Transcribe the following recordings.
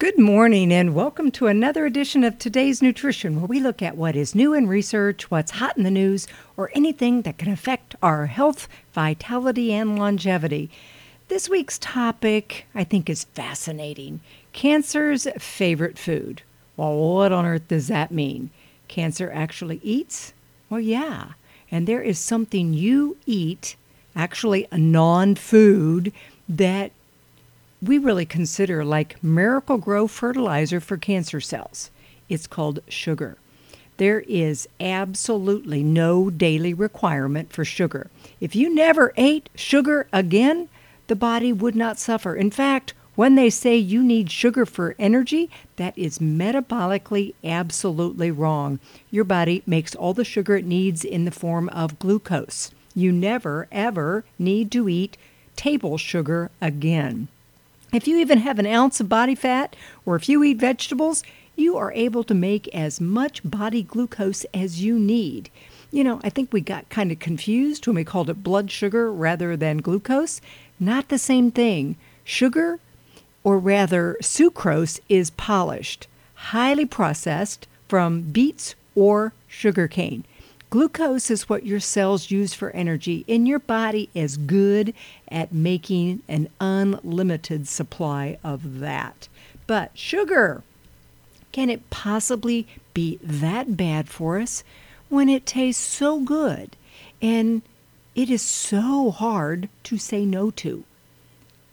Good morning, and welcome to another edition of Today's Nutrition, where we look at what is new in research, what's hot in the news, or anything that can affect our health, vitality, and longevity. This week's topic, I think, is fascinating cancer's favorite food. Well, what on earth does that mean? Cancer actually eats? Well, yeah. And there is something you eat, actually a non food, that we really consider like Miracle-Gro fertilizer for cancer cells. It's called sugar. There is absolutely no daily requirement for sugar. If you never ate sugar again, the body would not suffer. In fact, when they say you need sugar for energy, that is metabolically absolutely wrong. Your body makes all the sugar it needs in the form of glucose. You never, ever need to eat table sugar again. If you even have an ounce of body fat, or if you eat vegetables, you are able to make as much body glucose as you need. You know, I think we got kind of confused when we called it blood sugar rather than glucose. Not the same thing. Sugar, or rather sucrose, is polished, highly processed from beets or sugarcane. Glucose is what your cells use for energy, and your body is good at making an unlimited supply of that. But sugar, can it possibly be that bad for us when it tastes so good and it is so hard to say no to?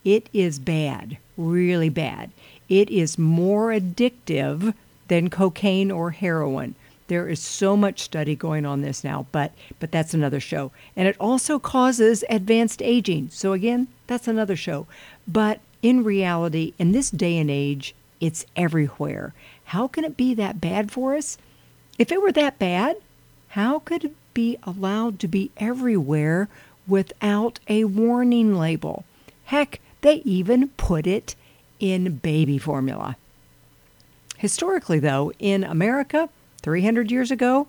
It is bad, really bad. It is more addictive than cocaine or heroin. There is so much study going on this now, but but that's another show. And it also causes advanced aging. So again, that's another show. But in reality, in this day and age, it's everywhere. How can it be that bad for us? If it were that bad, how could it be allowed to be everywhere without a warning label? Heck, they even put it in baby formula. Historically, though, in America, 300 years ago,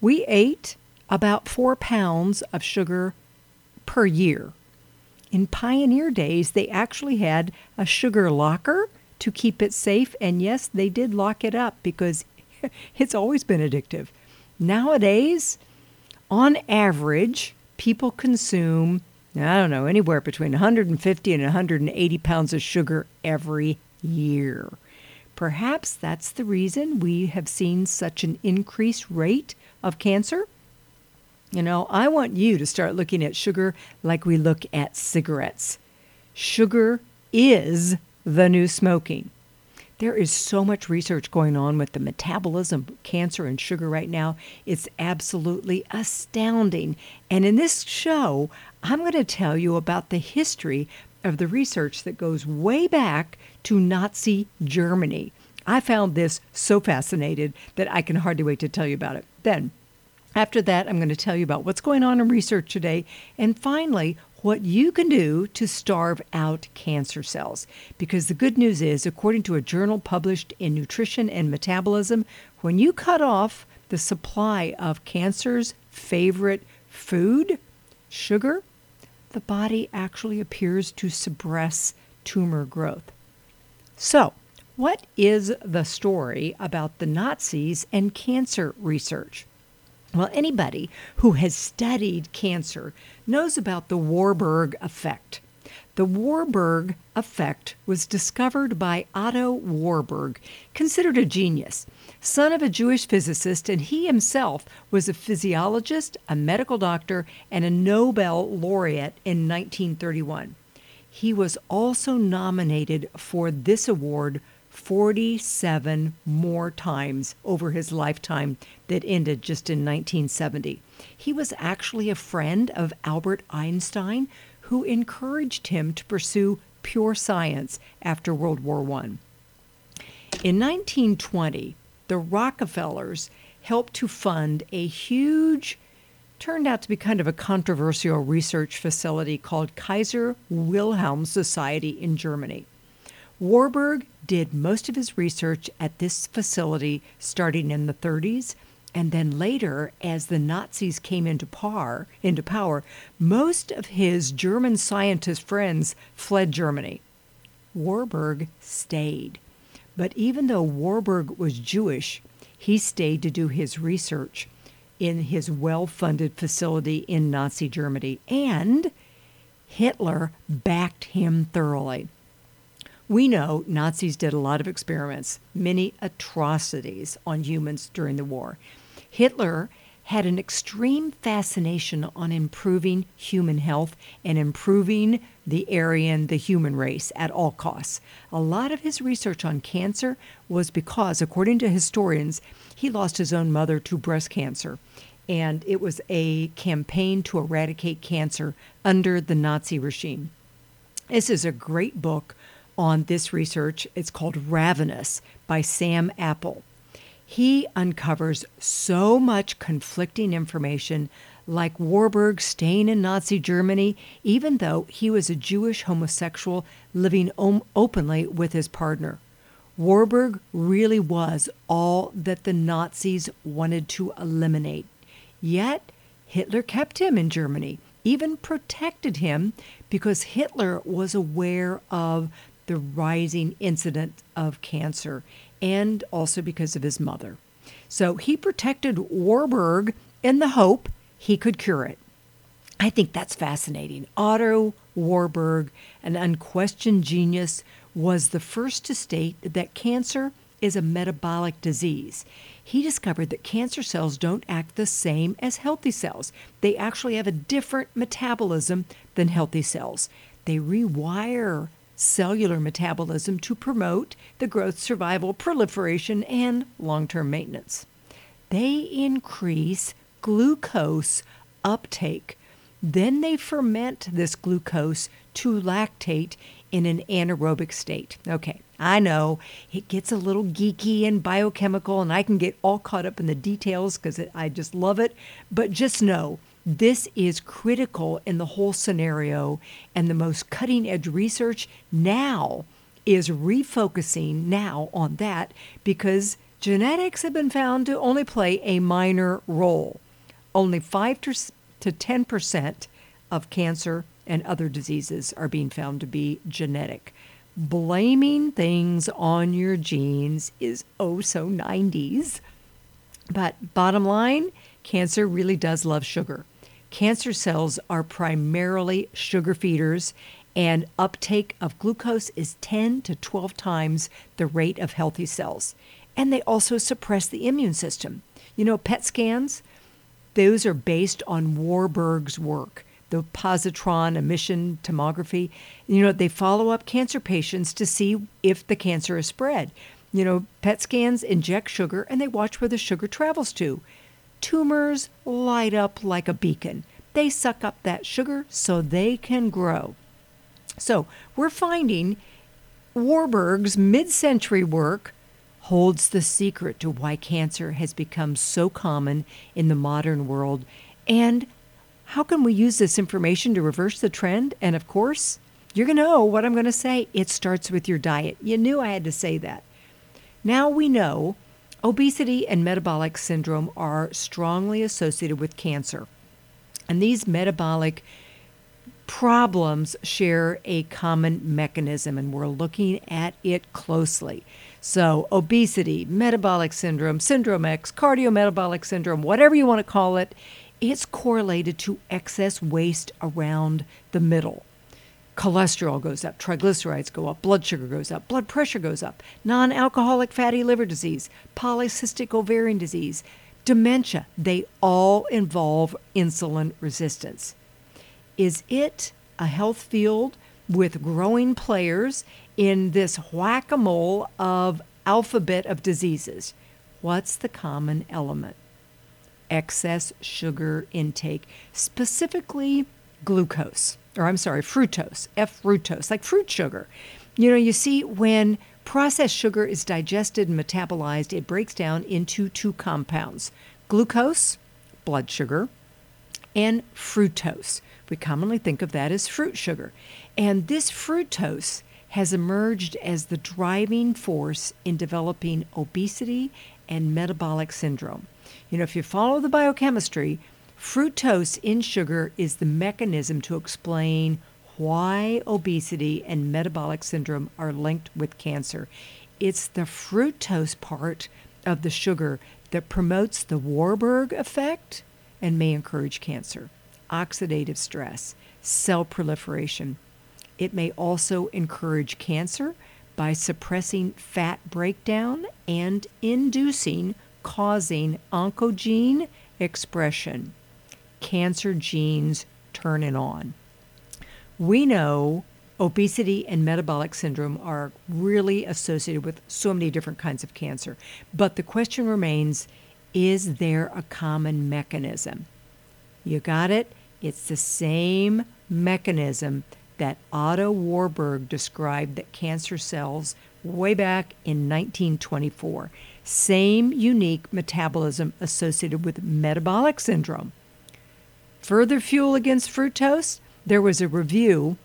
we ate about four pounds of sugar per year. In pioneer days, they actually had a sugar locker to keep it safe, and yes, they did lock it up because it's always been addictive. Nowadays, on average, people consume, I don't know, anywhere between 150 and 180 pounds of sugar every year. Perhaps that's the reason we have seen such an increased rate of cancer. You know, I want you to start looking at sugar like we look at cigarettes. Sugar is the new smoking. There is so much research going on with the metabolism cancer and sugar right now. It's absolutely astounding. And in this show, I'm going to tell you about the history of the research that goes way back to Nazi Germany. I found this so fascinating that I can hardly wait to tell you about it. Then, after that, I'm going to tell you about what's going on in research today. And finally, what you can do to starve out cancer cells. Because the good news is, according to a journal published in Nutrition and Metabolism, when you cut off the supply of cancer's favorite food, sugar, the body actually appears to suppress tumor growth. So, what is the story about the Nazis and cancer research? Well, anybody who has studied cancer knows about the Warburg effect. The Warburg effect was discovered by Otto Warburg, considered a genius, son of a Jewish physicist, and he himself was a physiologist, a medical doctor, and a Nobel laureate in 1931. He was also nominated for this award 47 more times over his lifetime that ended just in 1970. He was actually a friend of Albert Einstein, who encouraged him to pursue pure science after World War I. In 1920, the Rockefellers helped to fund a huge, turned out to be kind of a controversial research facility called Kaiser Wilhelm Society in Germany. Warburg did most of his research at this facility starting in the 30s and then later as the Nazis came into power, into power, most of his German scientist friends fled Germany. Warburg stayed. But even though Warburg was Jewish, he stayed to do his research in his well funded facility in Nazi Germany, and Hitler backed him thoroughly. We know Nazis did a lot of experiments, many atrocities on humans during the war. Hitler had an extreme fascination on improving human health and improving the Aryan, the human race, at all costs. A lot of his research on cancer was because, according to historians, he lost his own mother to breast cancer. And it was a campaign to eradicate cancer under the Nazi regime. This is a great book on this research. It's called Ravenous by Sam Apple he uncovers so much conflicting information, like Warburg staying in Nazi Germany, even though he was a Jewish homosexual living om- openly with his partner. Warburg really was all that the Nazis wanted to eliminate. Yet, Hitler kept him in Germany, even protected him because Hitler was aware of the rising incident of cancer and also because of his mother. So he protected Warburg in the hope he could cure it. I think that's fascinating. Otto Warburg, an unquestioned genius, was the first to state that cancer is a metabolic disease. He discovered that cancer cells don't act the same as healthy cells. They actually have a different metabolism than healthy cells. They rewire cellular metabolism to promote the growth, survival, proliferation, and long term maintenance. They increase glucose uptake. Then they ferment this glucose to lactate in an anaerobic state. Okay, I know it gets a little geeky and biochemical, and I can get all caught up in the details because I just love it. But just know this is critical in the whole scenario, and the most cutting edge research now is refocusing now on that because genetics have been found to only play a minor role. Only 5 to 10% of cancer and other diseases are being found to be genetic. Blaming things on your genes is oh so 90s. But bottom line, cancer really does love sugar. Cancer cells are primarily sugar feeders, and uptake of glucose is 10 to 12 times the rate of healthy cells. And they also suppress the immune system. You know, PET scans, those are based on Warburg's work, the positron emission tomography. You know, they follow up cancer patients to see if the cancer is spread. You know, PET scans inject sugar and they watch where the sugar travels to tumors light up like a beacon. They suck up that sugar so they can grow. So we're finding Warburg's mid century work holds the secret to why cancer has become so common in the modern world. And how can we use this information to reverse the trend? And of course, you're going to know what I'm going to say. It starts with your diet. You knew I had to say that. Now we know Obesity and metabolic syndrome are strongly associated with cancer. And these metabolic problems share a common mechanism, and we're looking at it closely. So, obesity, metabolic syndrome, syndrome X, cardiometabolic syndrome, whatever you want to call it, it's correlated to excess waist around the middle cholesterol goes up, triglycerides go up, blood sugar goes up, blood pressure goes up, non alcoholic fatty liver disease, polycystic ovarian disease, dementia, they all involve insulin resistance. Is it a health field with growing players in this whack a mole of alphabet of diseases? What's the common element? Excess sugar intake, specifically glucose or I'm sorry, fructose, F fructose, like fruit sugar. You know, you see, when processed sugar is digested and metabolized, it breaks down into two compounds glucose, blood sugar, and fructose. We commonly think of that as fruit sugar. And this fructose has emerged as the driving force in developing obesity and metabolic syndrome. You know, if you follow the biochemistry, Fructose in sugar is the mechanism to explain why obesity and metabolic syndrome are linked with cancer. it's the fructose part of the sugar that promotes the Warburg effect and may encourage cancer, oxidative stress, cell proliferation. It may also encourage cancer by suppressing fat breakdown and inducing, causing oncogene expression. Cancer genes turning on. We know obesity and metabolic syndrome are really associated with so many different kinds of cancer. But the question remains is there a common mechanism? You got it? It's the same mechanism that Otto Warburg described that cancer cells way back in 1924. Same unique metabolism associated with metabolic syndrome. Further fuel against fructose, there was a review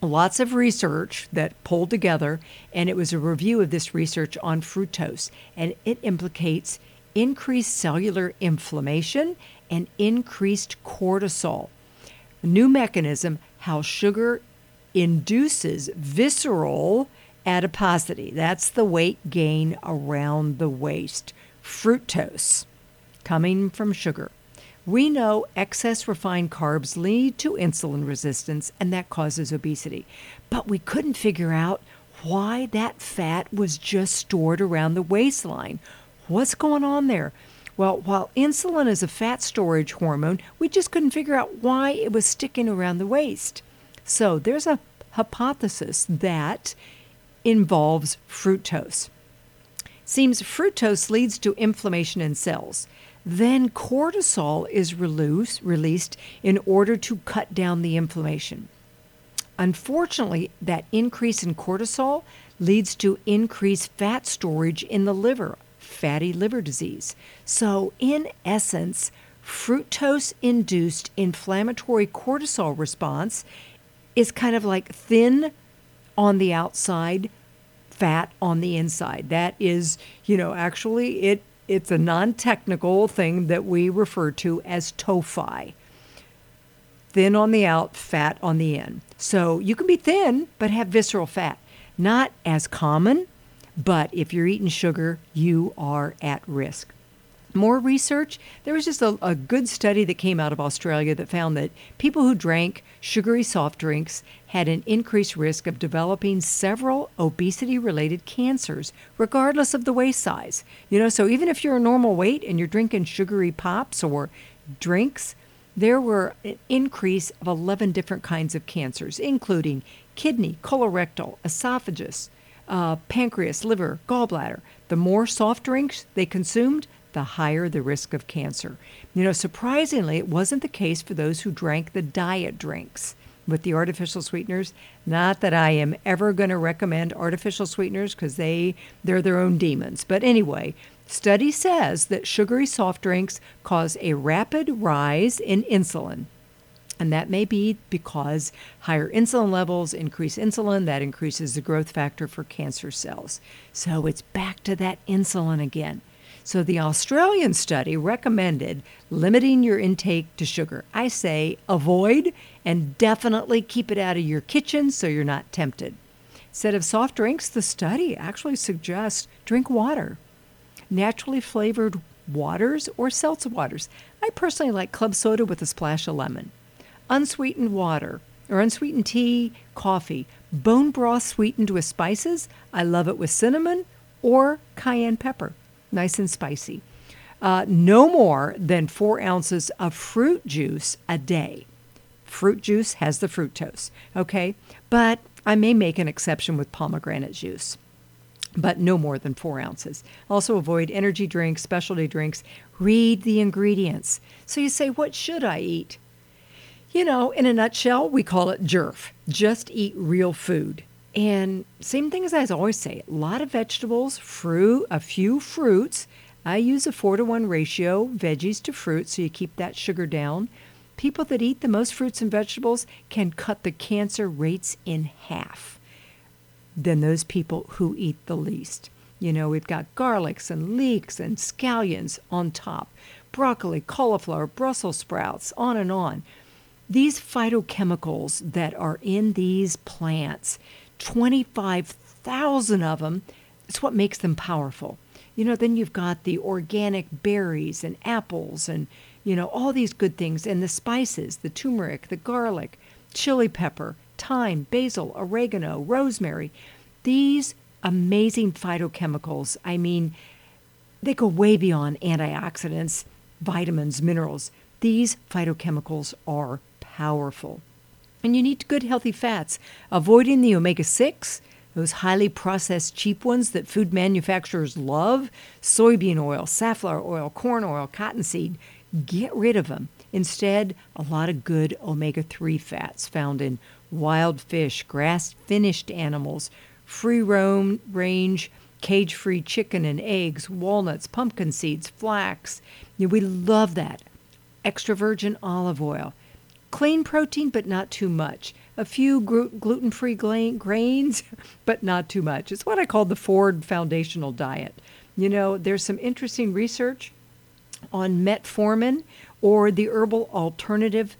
lots of research that pulled together, and it was a review of this research on fructose, and it implicates increased cellular inflammation and increased cortisol. A new mechanism how sugar induces visceral adiposity. That's the weight gain around the waist. Fructose coming from sugar. We know excess refined carbs lead to insulin resistance and that causes obesity. But we couldn't figure out why that fat was just stored around the waistline. What's going on there? Well, while insulin is a fat storage hormone, we just couldn't figure out why it was sticking around the waist. So there's a hypothesis that involves fructose. Seems fructose leads to inflammation in cells then cortisol is release, released in order to cut down the inflammation. Unfortunately, that increase in cortisol leads to increased fat storage in the liver, fatty liver disease. So, in essence, fructose induced inflammatory cortisol response is kind of like thin on the outside, fat on the inside. That is, you know, actually it it's a non technical thing that we refer to as TOFI thin on the out, fat on the in. So you can be thin but have visceral fat. Not as common, but if you're eating sugar, you are at risk more research, there was just a, a, good study that came out of Australia that found that people who drank sugary soft drinks had an increased risk of developing several obesity related cancers, regardless of the waist size. You know, so even if you're a normal weight and you're drinking sugary pops or drinks, there were an increase of 11 different kinds of cancers, including kidney, colorectal, esophagus, uh, pancreas, liver, gallbladder. The more soft drinks they consumed, the higher the risk of cancer. You know, surprisingly, it wasn't the case for those who drank the diet drinks with the artificial sweeteners. Not that I am ever going to recommend artificial sweeteners because they they're their own demons. But anyway, study says that sugary soft drinks cause a rapid rise in insulin. And that may be because higher insulin levels increase insulin, that increases the growth factor for cancer cells. So it's back to that insulin again. So the Australian study recommended limiting your intake to sugar. I say avoid and definitely keep it out of your kitchen so you're not tempted. Instead of soft drinks, the study actually suggests drink water, naturally flavored waters or seltzer waters. I personally like club soda with a splash of lemon. Unsweetened water or unsweetened tea, coffee, bone broth sweetened with spices. I love it with cinnamon or cayenne pepper nice and spicy. Uh, no more than four ounces of fruit juice a day. Fruit juice has the fructose, okay? But I may make an exception with pomegranate juice, but no more than four ounces. Also, avoid energy drinks, specialty drinks. Read the ingredients. So you say, What should I eat? You know, in a nutshell, we call it JERF. Just eat real food. And same thing as I always say, a lot of vegetables, fruit, a few fruits. I use a four to one ratio, veggies to fruit, so you keep that sugar down. People that eat the most fruits and vegetables can cut the cancer rates in half than those people who eat the least. You know, we've got garlics and leeks and scallions on top, broccoli, cauliflower, Brussels sprouts, on and on. These phytochemicals that are in these plants 25,000 of them it's what makes them powerful. You know, then you've got the organic berries and apples and, you know, all these good things and the spices, the turmeric, the garlic, chili pepper, thyme, basil, oregano, rosemary. These amazing phytochemicals, I mean, they go way beyond antioxidants, vitamins, minerals. These phytochemicals are powerful. And you need good, healthy fats, avoiding the omega 6, those highly processed cheap ones that food manufacturers love soybean oil, safflower oil, corn oil, cottonseed. Get rid of them. Instead, a lot of good omega 3 fats found in wild fish, grass finished animals, free roam range, cage free chicken and eggs, walnuts, pumpkin seeds, flax. We love that. Extra virgin olive oil. Clean protein, but not too much. A few gluten free grains, but not too much. It's what I call the Ford Foundational Diet. You know, there's some interesting research on metformin or the herbal alternative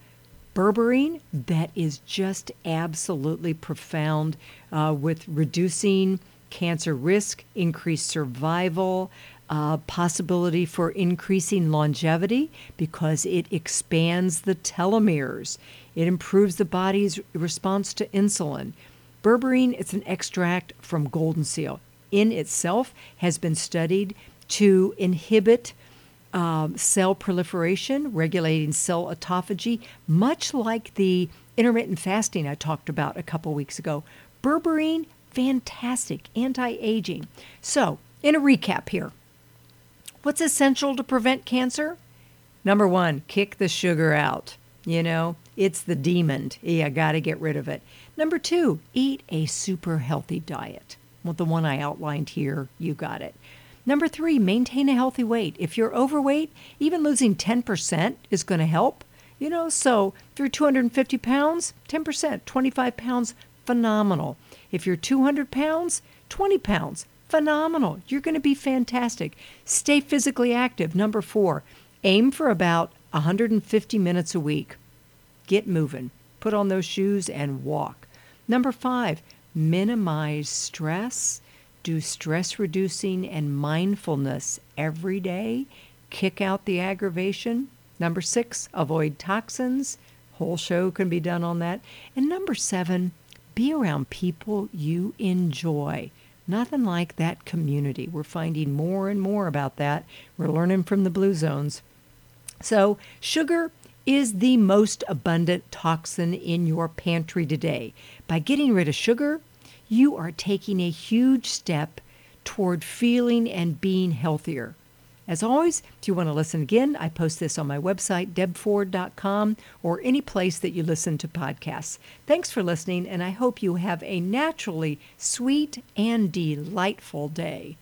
berberine that is just absolutely profound uh, with reducing cancer risk, increased survival, uh, possibility for increasing longevity because it expands the telomeres. It improves the body's response to insulin. Berberine, it's an extract from golden seal. In itself, has been studied to inhibit um, cell proliferation, regulating cell autophagy, much like the intermittent fasting I talked about a couple weeks ago. Berberine, fantastic, anti aging. So, in a recap here, what's essential to prevent cancer? Number one, kick the sugar out. You know, it's the demon. Yeah, got to get rid of it. Number two, eat a super healthy diet. Well, the one I outlined here, you got it. Number three, maintain a healthy weight. If you're overweight, even losing 10% is going to help. You know, so if you're 250 pounds, 10%, 25 pounds, phenomenal. If you're 200 pounds, 20 pounds, phenomenal. You're going to be fantastic. Stay physically active. Number four, aim for about 150 minutes a week. Get moving. Put on those shoes and walk. Number five, minimize stress do stress reducing and mindfulness every day. Kick out the aggravation. Number six, avoid toxins. Whole show can be done on that. And number seven, be around people you enjoy. Nothing like that community. We're finding more and more about that. We're learning from the blue zones. So, sugar is the most abundant toxin in your pantry today. By getting rid of sugar, you are taking a huge step toward feeling and being healthier. As always, if you want to listen again, I post this on my website, debford.com, or any place that you listen to podcasts. Thanks for listening, and I hope you have a naturally sweet and delightful day.